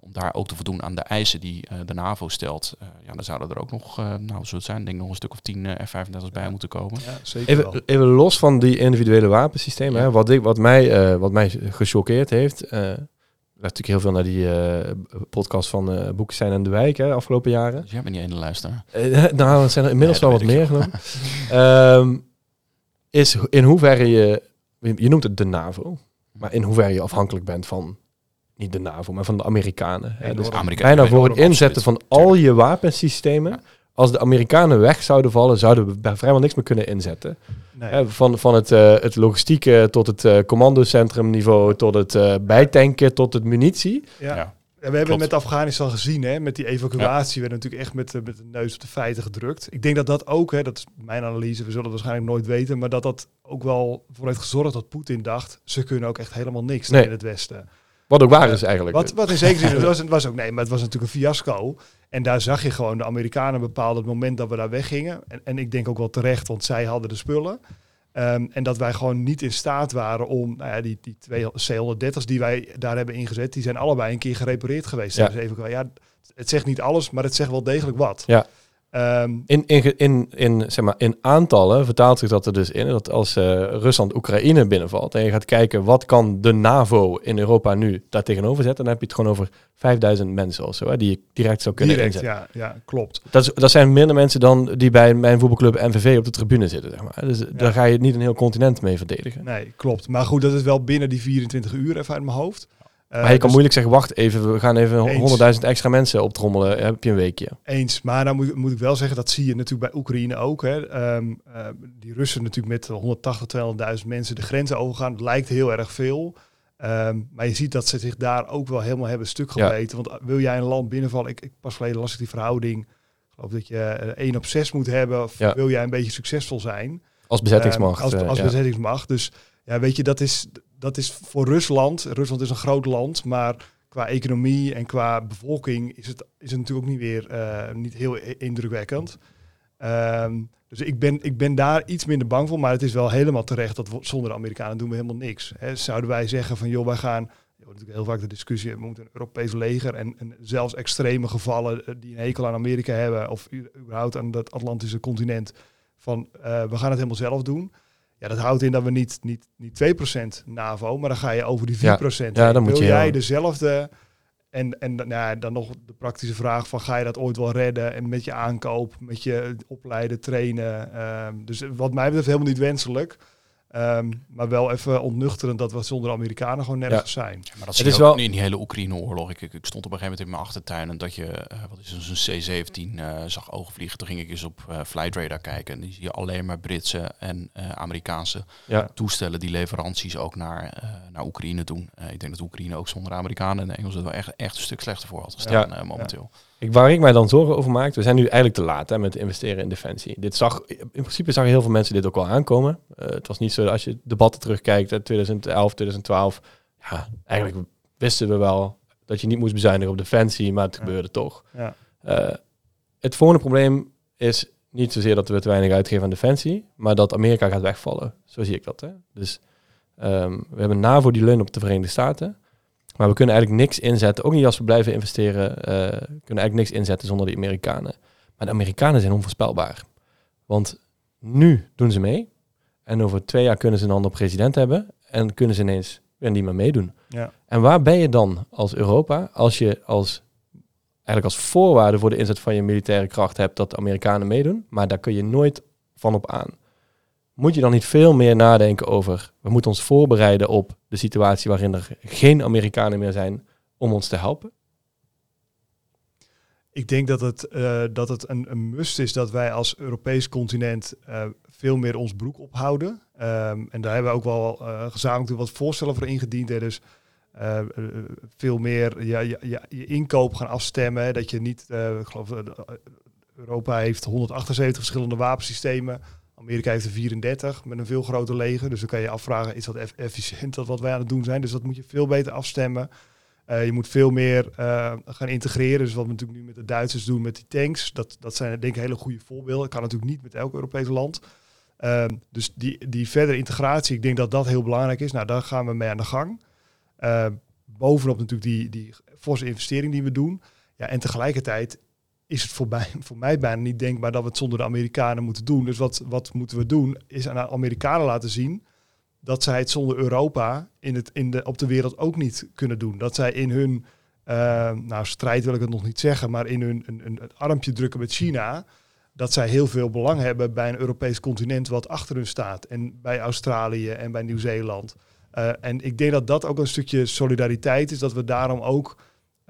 om daar ook te voldoen aan de eisen die eh, de NAVO stelt, eh, ja, dan zouden er ook nog, eh, nou, zo het zijn, denk ik nog een stuk of 10 F-35's bij moeten komen. Ja, zeker wel. Even, even los van die individuele wapensystemen. Ja. Hè, wat, ik, wat, mij, eh, wat mij gechoqueerd heeft. Natuurlijk heel veel naar die eh, podcast van eh Boekestein en de Wijk hè, de afgelopen jaren. Dus jij bent niet ene luisteraar. [laughs] Eh, nou, het zijn er inmiddels Nee, wel wat meer. [laughs] Ehm, is in hoeverre je, je noemt het de NAVO, maar in hoeverre je afhankelijk bent van, niet de NAVO, maar van de Amerikanen. Hè. Dus Amerika- bijna voor het inzetten van al je wapensystemen. Ja. Als de Amerikanen weg zouden vallen, zouden we bij vrijwel niks meer kunnen inzetten. Nee. Hè, van van het, eh, het logistieke tot het eh commandocentrumniveau, tot het eh, bijtanken, tot het munitie. ja. Ja. Ja, we hebben Klopt. met Afghanistan gezien, hè, met die evacuatie, werden natuurlijk echt met, de- met de neus op de feiten gedrukt. Ik denk dat dat ook, hè, dat is mijn analyse, we zullen het waarschijnlijk nooit weten, maar dat dat ook wel voor heeft gezorgd dat Poetin dacht, ze kunnen ook echt helemaal niks Nee. in het Westen. Wat ook waar is eigenlijk. Wat, wat in zekere zin, het was, het was ook, nee, maar het was natuurlijk een fiasco. En daar zag je gewoon de Amerikanen bepaalden het moment dat we daar weggingen. En, en ik denk ook wel terecht, want zij hadden de spullen. Ehm, en dat wij gewoon niet in staat waren om, nou ja, die, die twee C-130's die wij daar hebben ingezet, die zijn allebei een keer gerepareerd geweest. Ja. Dus even, ja, het zegt niet alles, maar het zegt wel degelijk wat. Ja. Ehm, In, in, in, in, zeg maar, in aantallen vertaalt zich dat er dus in dat als eh, Rusland Oekraïne binnenvalt en je gaat kijken wat kan de NAVO in Europa nu daar tegenover zetten, dan heb je het gewoon over 5000 mensen of zo, hè, die je direct zou kunnen direct, inzetten. ja, ja, klopt. Dat, is, dat zijn minder mensen dan die bij mijn voetbalclub NVV op de tribune zitten. Zeg maar. Dus daar ga je niet een heel continent mee verdedigen. Nee, klopt. Maar goed, dat is wel binnen die 24 uur, even uit mijn hoofd. Eh, maar je kan dus- moeilijk zeggen, wacht even, we gaan even Eens. 100.000 extra mensen optrommelen, heb je een weekje. Eens, maar dan moet, moet ik wel zeggen, dat zie je natuurlijk bij Oekraïne ook. Hè. Ehm, eh, die Russen natuurlijk met 180, 200.000 mensen de grenzen overgaan. Dat lijkt heel erg veel. Ehm, maar je ziet dat ze zich daar ook wel helemaal hebben stuk Ja. gebeten. Want wil jij een land binnenvallen, ik, ik pas geleden las ik die verhouding. Ik geloof dat je eh, 1 op 6 moet hebben. Of Ja. wil jij een beetje succesvol zijn? Als bezettingsmacht. Ehm, als eh, als ja. bezettingsmacht. Dus ja, weet je, dat is, dat is voor Rusland. Rusland is een groot land, maar qua economie en qua bevolking is het, is natuurlijk ook niet weer eh, niet heel indrukwekkend. Ehm, dus ik ben, ik ben daar iets minder bang voor, maar het is wel helemaal terecht dat zonder de Amerikanen doen we helemaal niks. Hè. Zouden wij zeggen van joh, wij gaan, hoort natuurlijk heel vaak de discussie, we moeten een Europees leger en, en zelfs extreme gevallen eh, die een hekel aan Amerika hebben of überhaupt aan het Atlantische continent, van eh, we gaan het helemaal zelf doen. Ja, dat houdt in dat we niet, niet, niet 2% NAVO, maar dan ga je over die 4%. Ja. dan moet Wil je jij dezelfde... En, en nou ja, dan nog de praktische vraag van ga je dat ooit wel redden? En met je aankoop, met je opleiden, trainen. ehm, dus wat mij betreft helemaal niet wenselijk. Ehm, maar wel even ontnuchterend dat we zonder Amerikanen gewoon nergens zijn. Ja, maar dat Het zie je is ook wel- in die hele Oekraïne-oorlog. Ik, ik stond op een gegeven moment in mijn achtertuin en dat je, eh, wat is het, een C-17 eh, zag ogenvliegen. Toen ging ik eens op eh Flight Radar kijken en die zie je alleen maar Britse en eh, Amerikaanse Ja. toestellen die leveranties ook naar, eh, naar Oekraïne doen. Eh, ik denk dat Oekraïne ook zonder Amerikanen en de Engelsen er wel echt, echt een stuk slechter voor had gestaan Ja. eh, momenteel. Ik, waar ik mij dan zorgen over maak, we zijn nu eigenlijk te laat hè, met investeren in defensie. Dit zag, in principe zagen heel veel mensen dit ook wel aankomen. Eh, het was niet zo, als je debatten terugkijkt uit 2011, 2012. Ja, eigenlijk wisten we wel dat je niet moest bezuinigen op defensie, maar het Ja. gebeurde toch. Ja. Eh, het volgende probleem is niet zozeer dat we te weinig uitgeven aan defensie, maar dat Amerika gaat wegvallen. Zo zie ik dat. Hè? Dus ehm, we hebben NAVO die leunt op de Verenigde Staten. Maar we kunnen eigenlijk niks inzetten, ook niet als we blijven investeren, eh, kunnen eigenlijk niks inzetten zonder die Amerikanen. Maar de Amerikanen zijn onvoorspelbaar. Want nu doen ze mee. En over twee jaar kunnen ze een ander president hebben. En kunnen ze ineens weer niet meer meedoen. Ja. En waar ben je dan als Europa als je als, eigenlijk als voorwaarde voor de inzet van je militaire kracht hebt dat de Amerikanen meedoen, maar daar kun je nooit van op aan. Moet je dan niet veel meer nadenken over, we moeten ons voorbereiden op de situatie waarin er geen Amerikanen meer zijn om ons te helpen? Ik denk dat het, eh, dat het een, must is dat wij als Europees continent eh, veel meer ons broek ophouden. Ehm, en daar hebben we ook wel eh, gezamenlijk wat voorstellen voor ingediend. Hè. Dus veel meer ja, je inkoop gaan afstemmen. Dat je niet, ik geloof, Europa heeft 178 verschillende wapensystemen. Amerika heeft er 34 met een veel groter leger. Dus dan kan je afvragen, is dat eff- efficiënt dat wat wij aan het doen zijn? Dus dat moet je veel beter afstemmen. Eh, je moet veel meer eh, gaan integreren. Dus wat we natuurlijk nu met de Duitsers doen met die tanks. Dat, dat zijn denk ik hele goede voorbeelden. Dat kan natuurlijk niet met elk Europees land. Ehm, dus die, die verdere integratie, ik denk dat dat heel belangrijk is. Nou, daar gaan we mee aan de gang. Ehm, bovenop natuurlijk die, die forse investering die we doen. Ja, en tegelijkertijd is het voor mij, voor mij bijna niet denkbaar dat we het zonder de Amerikanen moeten doen. Dus wat, wat moeten we doen? Is aan de Amerikanen laten zien dat zij het zonder Europa in het, in de, op de wereld ook niet kunnen doen. Dat zij in hun, uh, nou strijd wil ik het nog niet zeggen, maar in hun een, een, armpje drukken met China, dat zij heel veel belang hebben bij een Europees continent wat achter hun staat. En bij Australië en bij Nieuw-Zeeland. Uh, en ik denk dat dat ook een stukje solidariteit is, dat we daarom ook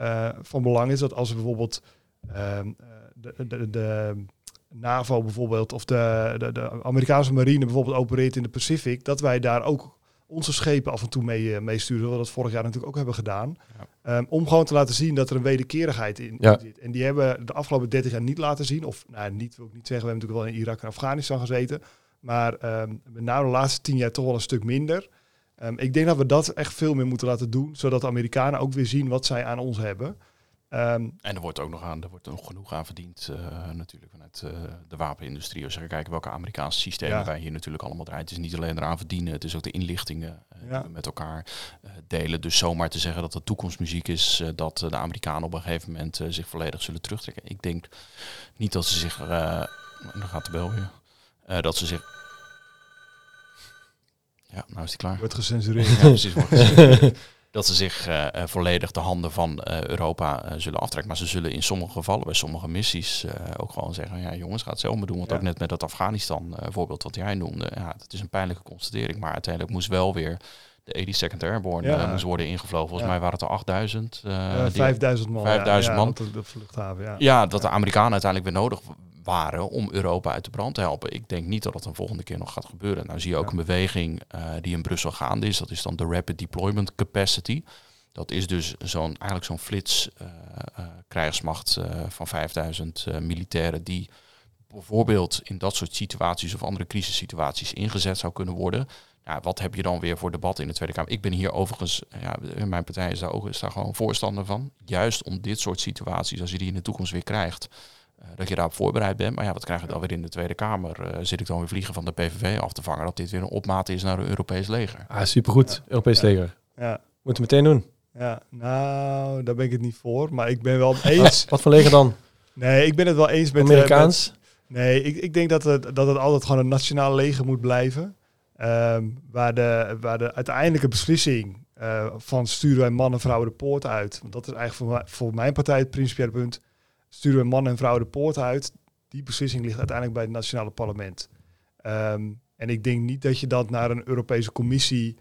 uh, van belang is dat als we bijvoorbeeld de, de, de, NAVO bijvoorbeeld of de, de, de, Amerikaanse marine bijvoorbeeld opereert in de Pacific, dat wij daar ook onze schepen af en toe mee, mee sturen, zoals we dat vorig jaar natuurlijk ook hebben gedaan. Ja. Um, om gewoon te laten zien dat er een wederkerigheid in, ja. zit. En die hebben de afgelopen 30 jaar niet laten zien, of nou, niet wil ik niet zeggen, we hebben natuurlijk wel in Irak en Afghanistan gezeten, maar um, met name de laatste 10 jaar toch wel een stuk minder. Um, ik denk dat we dat echt veel meer moeten laten doen, zodat de Amerikanen ook weer zien wat zij aan ons hebben. Um, en er wordt ook nog aan, er wordt nog genoeg aan verdiend, uh, natuurlijk vanuit uh, de wapenindustrie. Als je kijkt welke Amerikaanse systemen ja. wij hier natuurlijk allemaal draaien. Het is niet alleen eraan verdienen, het is ook de inlichtingen uh, ja. die we met elkaar delen. Dus zomaar te zeggen dat het toekomstmuziek is, dat de Amerikanen op een gegeven moment zich volledig zullen terugtrekken. Ik denk niet dat ze zich, dan gaat de bel weer, dat ze zich ja, nou is die klaar. Wordt gecensureerd. Ja, precies. Wordt gecensureerd. [laughs] dat ze zich uh, volledig de handen van uh, Europa uh, zullen aftrekken. Maar ze zullen in sommige gevallen, bij sommige missies, ook gewoon zeggen: ja, jongens, gaat het zo maar doen. Want ja. ook net met dat Afghanistan voorbeeld wat jij noemde, ja, dat is een pijnlijke constatering. Maar uiteindelijk moest wel weer de 82nd Airborne ja. moest worden ingevlogen. Volgens mij waren het er 8000. ja, 5000 man. 5000 man. De, de vluchthaven, ja. ja, dat de Amerikanen uiteindelijk weer nodig waren om Europa uit de brand te helpen. Ik denk niet dat dat een volgende keer nog gaat gebeuren. Nou zie je ook een beweging uh, die in Brussel gaande is. Dat is dan de Rapid Deployment Capacity. Dat is dus zo'n eigenlijk zo'n flits uh, uh, krijgsmacht van 5000 militairen die bijvoorbeeld in dat soort situaties of andere crisissituaties ingezet zou kunnen worden. Ja, wat heb je dan weer voor debat in de Tweede Kamer? Ik ben hier overigens, ja, mijn partij is daar, ook, is daar gewoon voorstander van. Juist om dit soort situaties, als je die in de toekomst weer krijgt, dat je daarop voorbereid bent. Maar ja, wat krijg je dan weer in de Tweede Kamer? Uh, zit ik dan weer vliegen van de PVV af te vangen dat dit weer een opmaat is naar een Europees leger? Ah, supergoed. Ja. Europees ja. leger. Ja. Moeten we meteen doen. Ja, nou, daar ben ik het niet voor. Maar ik ben wel eens. Wat voor leger dan? Nee, ik ben het wel eens met... Amerikaans? Uh, met, nee, ik, ik denk dat het, dat het altijd gewoon een nationaal leger moet blijven. Um, waar, de, waar de uiteindelijke beslissing uh, van sturen wij mannen en vrouwen de poort uit. Want dat is eigenlijk voor, voor mijn partij het principiële punt sturen we man en vrouw de poort uit. Die beslissing ligt uiteindelijk bij het nationale parlement. Um, en ik denk niet dat je dat naar een Europese commissie,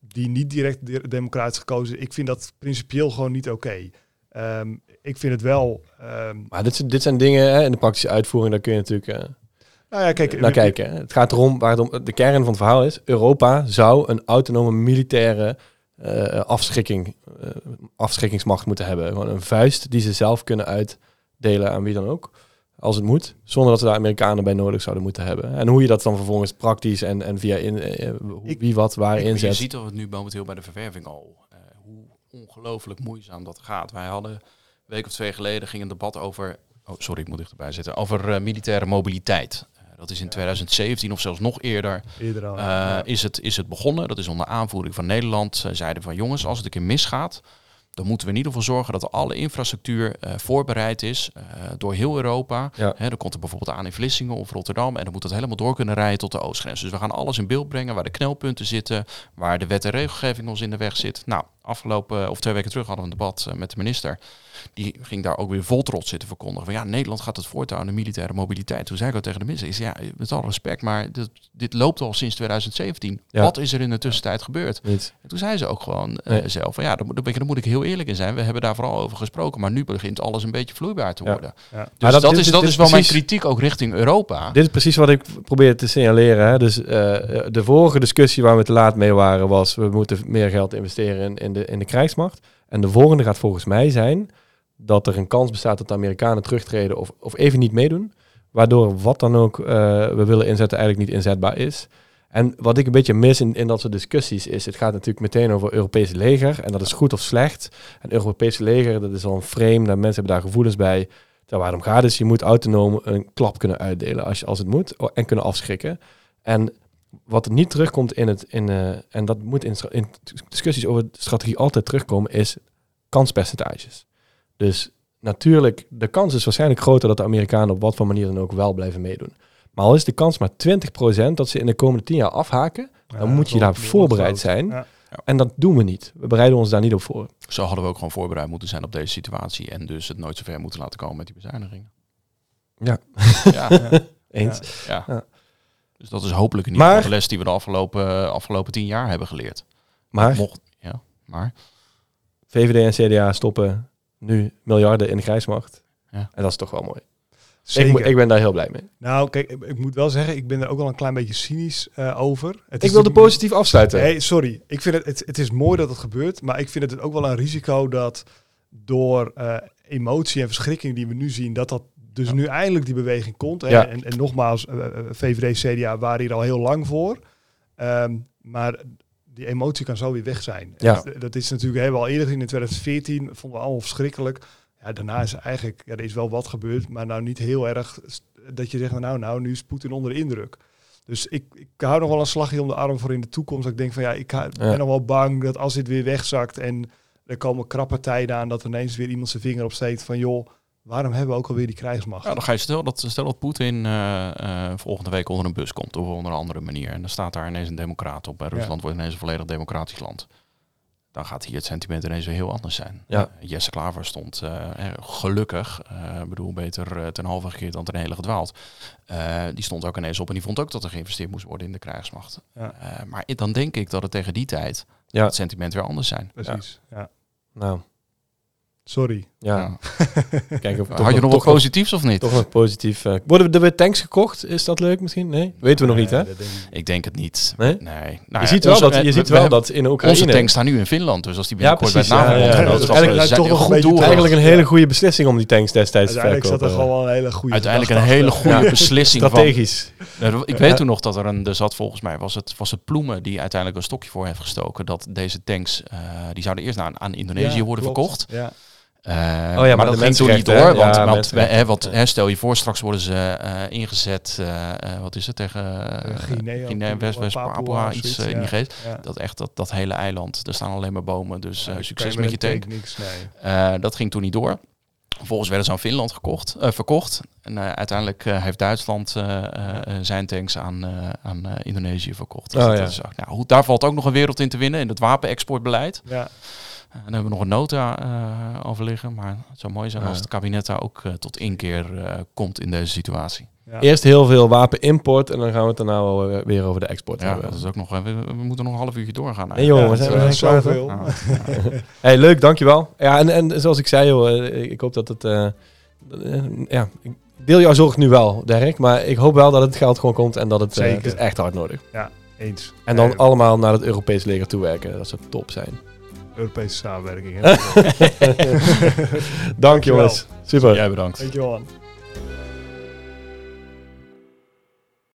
die niet direct de democratisch gekozen ik vind dat principieel gewoon niet oké. Okay. Um, ik vind het wel. Um, maar dit, dit zijn dingen hè, in de praktische uitvoering, daar kun je natuurlijk. Uh, nou ja, kijk, naar kijken. Het gaat erom waar het om de kern van het verhaal is. Europa zou een autonome militaire uh, afschrikking, uh, afschrikkingsmacht moeten hebben. Gewoon een vuist die ze zelf kunnen uit delen aan wie dan ook, als het moet, zonder dat ze daar Amerikanen bij nodig zouden moeten hebben. En hoe je dat dan vervolgens praktisch en, en via in, eh, wie wat waar ik, inzet. Je ziet dat het nu momenteel bij de verwerving al, uh, hoe ongelooflijk moeizaam dat gaat. Wij hadden een week of twee geleden ging een debat over, oh sorry, ik moet dichterbij zitten, over uh, militaire mobiliteit. Dat is in 2017 of zelfs nog eerder, eerder al, uh, ja. is, het, is het begonnen. Dat is onder aanvoering van Nederland. Uh, zeiden van jongens, als het een keer misgaat, dan moeten we in ieder geval zorgen dat alle infrastructuur uh, voorbereid is uh, door heel Europa. Ja. Dan komt er bijvoorbeeld aan in Vlissingen of Rotterdam en dan moet dat helemaal door kunnen rijden tot de oostgrens. Dus we gaan alles in beeld brengen waar de knelpunten zitten, waar de wet en regelgeving ons in de weg zit. Nou, afgelopen of twee weken terug hadden we een debat uh, met de minister. Die ging daar ook weer vol trots zitten verkondigen. Van ja, Nederland gaat het voortouw aan de militaire mobiliteit. Toen zei ik ook tegen de minister, is ja, met alle respect, maar dit, dit loopt al sinds 2017. Ja. Wat is er in de tussentijd gebeurd? Niet. En toen zei ze ook gewoon nee. zelf van ja, daar, daar, moet ik heel eerlijk in zijn. We hebben daar vooral over gesproken, maar nu begint alles een beetje vloeibaar te worden. Ja. Ja. Dus maar dat, dat, is, dat is wel precies, mijn kritiek ook richting Europa. Dit is precies wat ik probeer te signaleren. Hè. Dus uh, de vorige discussie waar we te laat mee waren was, we moeten meer geld investeren in, in, de, in de krijgsmacht. En de volgende gaat volgens mij zijn dat er een kans bestaat dat de Amerikanen terugtreden of, of even niet meedoen. Waardoor wat dan ook uh, we willen inzetten eigenlijk niet inzetbaar is. En wat ik een beetje mis in, in dat soort discussies is, het gaat natuurlijk meteen over Europese leger. En dat is goed of slecht. En Europese leger, dat is al een frame, daar mensen hebben daar gevoelens bij. Daar waar het om gaat is, je moet autonoom een klap kunnen uitdelen als, als het moet. En kunnen afschrikken. En wat er niet terugkomt in het, in, eh, en dat moet in, in discussies over strategie altijd terugkomen, is kanspercentages. Dus natuurlijk, de kans is waarschijnlijk groter dat de Amerikanen op wat voor manier dan ook wel blijven meedoen. Maar al is de kans maar 20% dat ze in de komende 10 jaar afhaken, dan Ja, moet je daar voorbereid zijn. Ja. En dat doen we niet. We bereiden ons daar niet op voor. Zo hadden we ook gewoon voorbereid moeten zijn op deze situatie. En dus het nooit zo ver moeten laten komen met die bezuinigingen. Ja. Ja, [laughs] Eens. ja. Dus dat is hopelijk geval de les die we de afgelopen, afgelopen tien jaar hebben geleerd. Maar Mocht, ja, maar VVD en CDA stoppen nu miljarden in de grijsmacht. Ja. En dat is toch wel mooi. Ik, ik ben daar heel blij mee. Nou, kijk, ik, ik moet wel zeggen, ik ben er ook wel een klein beetje cynisch eh, over. Het Ik is wil de natuurlijk- positief afsluiten. Nee, sorry. Ik vind het, het, het is mooi dat het gebeurt, maar ik vind het ook wel een risico dat door eh, emotie en verschrikking die we nu zien, dat dat dus nu eindelijk die beweging komt. Ja. En, en nogmaals, eh, eh, VVD, CDA waren hier al heel lang voor. Ehm, maar die emotie kan zo weer weg zijn. Ja. Dat, dat is natuurlijk, hebben we al eerder gezien in 2014, vonden we allemaal verschrikkelijk. Ja, daarna is eigenlijk, ja, er is wel wat gebeurd, maar nou niet heel erg dat je zegt, nou, nou, nu is Poetin onder de indruk. Dus ik, ik hou nog wel een slagje om de arm voor in de toekomst. Dat ik denk van ja, ik ben nog wel bang dat als dit weer wegzakt en er komen krappe tijden aan, dat er ineens weer iemand zijn vinger opsteekt van joh, waarom hebben we ook alweer die krijgsmacht? ja, dan ga je stel dat, stel dat Poetin eh, eh, volgende week onder een bus komt. Of op een andere manier. En dan staat daar ineens een democraat op. En Ja. Rusland wordt ineens een volledig democratisch land. Dan gaat hier het sentiment ineens weer heel anders zijn. Ja. Eh, Jesse Klaver stond gelukkig, eh, ik bedoel beter ten halve gekeerd dan ten hele gedwaald. Eh, die stond ook ineens op en die vond ook dat er geïnvesteerd moest worden in de krijgsmacht. Ja. Eh, maar dan denk ik dat het tegen die tijd Ja. het sentiment weer anders zijn. Precies. Ja. Nou, Sorry. ja. Ja. [laughs] Kijk, of Had je nog wat positiefs of niet? Toch nog positief. eh, worden er weer tanks gekocht? Is dat leuk misschien? Nee? Weten we nog niet, hè? Denk ik. Ik denk het niet. Nee? Nee. Nou je ja, ziet wel, onze- dat, je we- ziet we wel dat in Oekraïne... Onze tanks staan nu in Finland, dus als die binnenkort bij NAVO ja, dat is eigenlijk toch goed doel. Eigenlijk een hele goede beslissing om die tanks destijds te Uiteindelijk zat er verkopen. gewoon wel een hele goede Uiteindelijk een hele achter. goede beslissing. Strategisch. Ik weet toen nog dat er een, er zat volgens mij, was het, was het Ploemen die uiteindelijk een stokje voor heeft gestoken. Dat deze tanks, eh, die zouden eerst aan, aan Indonesië worden verkocht. Ja. Eh, maar maar, de dat ging toen niet door. Want, Ja, want, hè, wat, hè, stel je voor, straks worden ze eh, ingezet, eh, eh, wat is het, tegen uh, Guinea, Guinea, West, West Papua, iets in die ja. geest. Ja. Dat echt, dat, dat hele eiland, er staan alleen maar bomen, dus Ja, succes met je tank. Niks, nee. Dat ging toen niet door. Vervolgens werden ze aan Finland gekocht, verkocht. En uiteindelijk heeft Duitsland zijn tanks aan, aan Indonesië verkocht. Dus Oh, dat ja. is nou, daar valt ook nog een wereld in te winnen, in het wapenexportbeleid. Ja. Dan hebben we nog een nota eh over liggen. Maar het zou mooi zijn Ja. als het kabinet daar ook eh, tot inkeer eh, komt in deze situatie. Ja. Eerst heel veel wapenimport en dan gaan we het daarna wel, weer over de export Ja, hebben. dat is ook nog. We, we moeten nog een half uurtje doorgaan. Nee eigenlijk. jongen, we Ja, zijn, we zoveel. Ja. [laughs] Hey, leuk, dankjewel. Ja, en, en zoals ik zei, joh, ik hoop dat het... ja, ik deel jouw zorg nu wel, Dirk. Maar ik hoop wel dat het geld gewoon komt en dat het, Zeker. het is echt hard nodig. Eens. En dan allemaal naar het Europees leger toewerken. Dat zou top zijn. Europese samenwerking. [laughs] [laughs] Dank jongens. Super. Jij bedankt. Dankjewel man.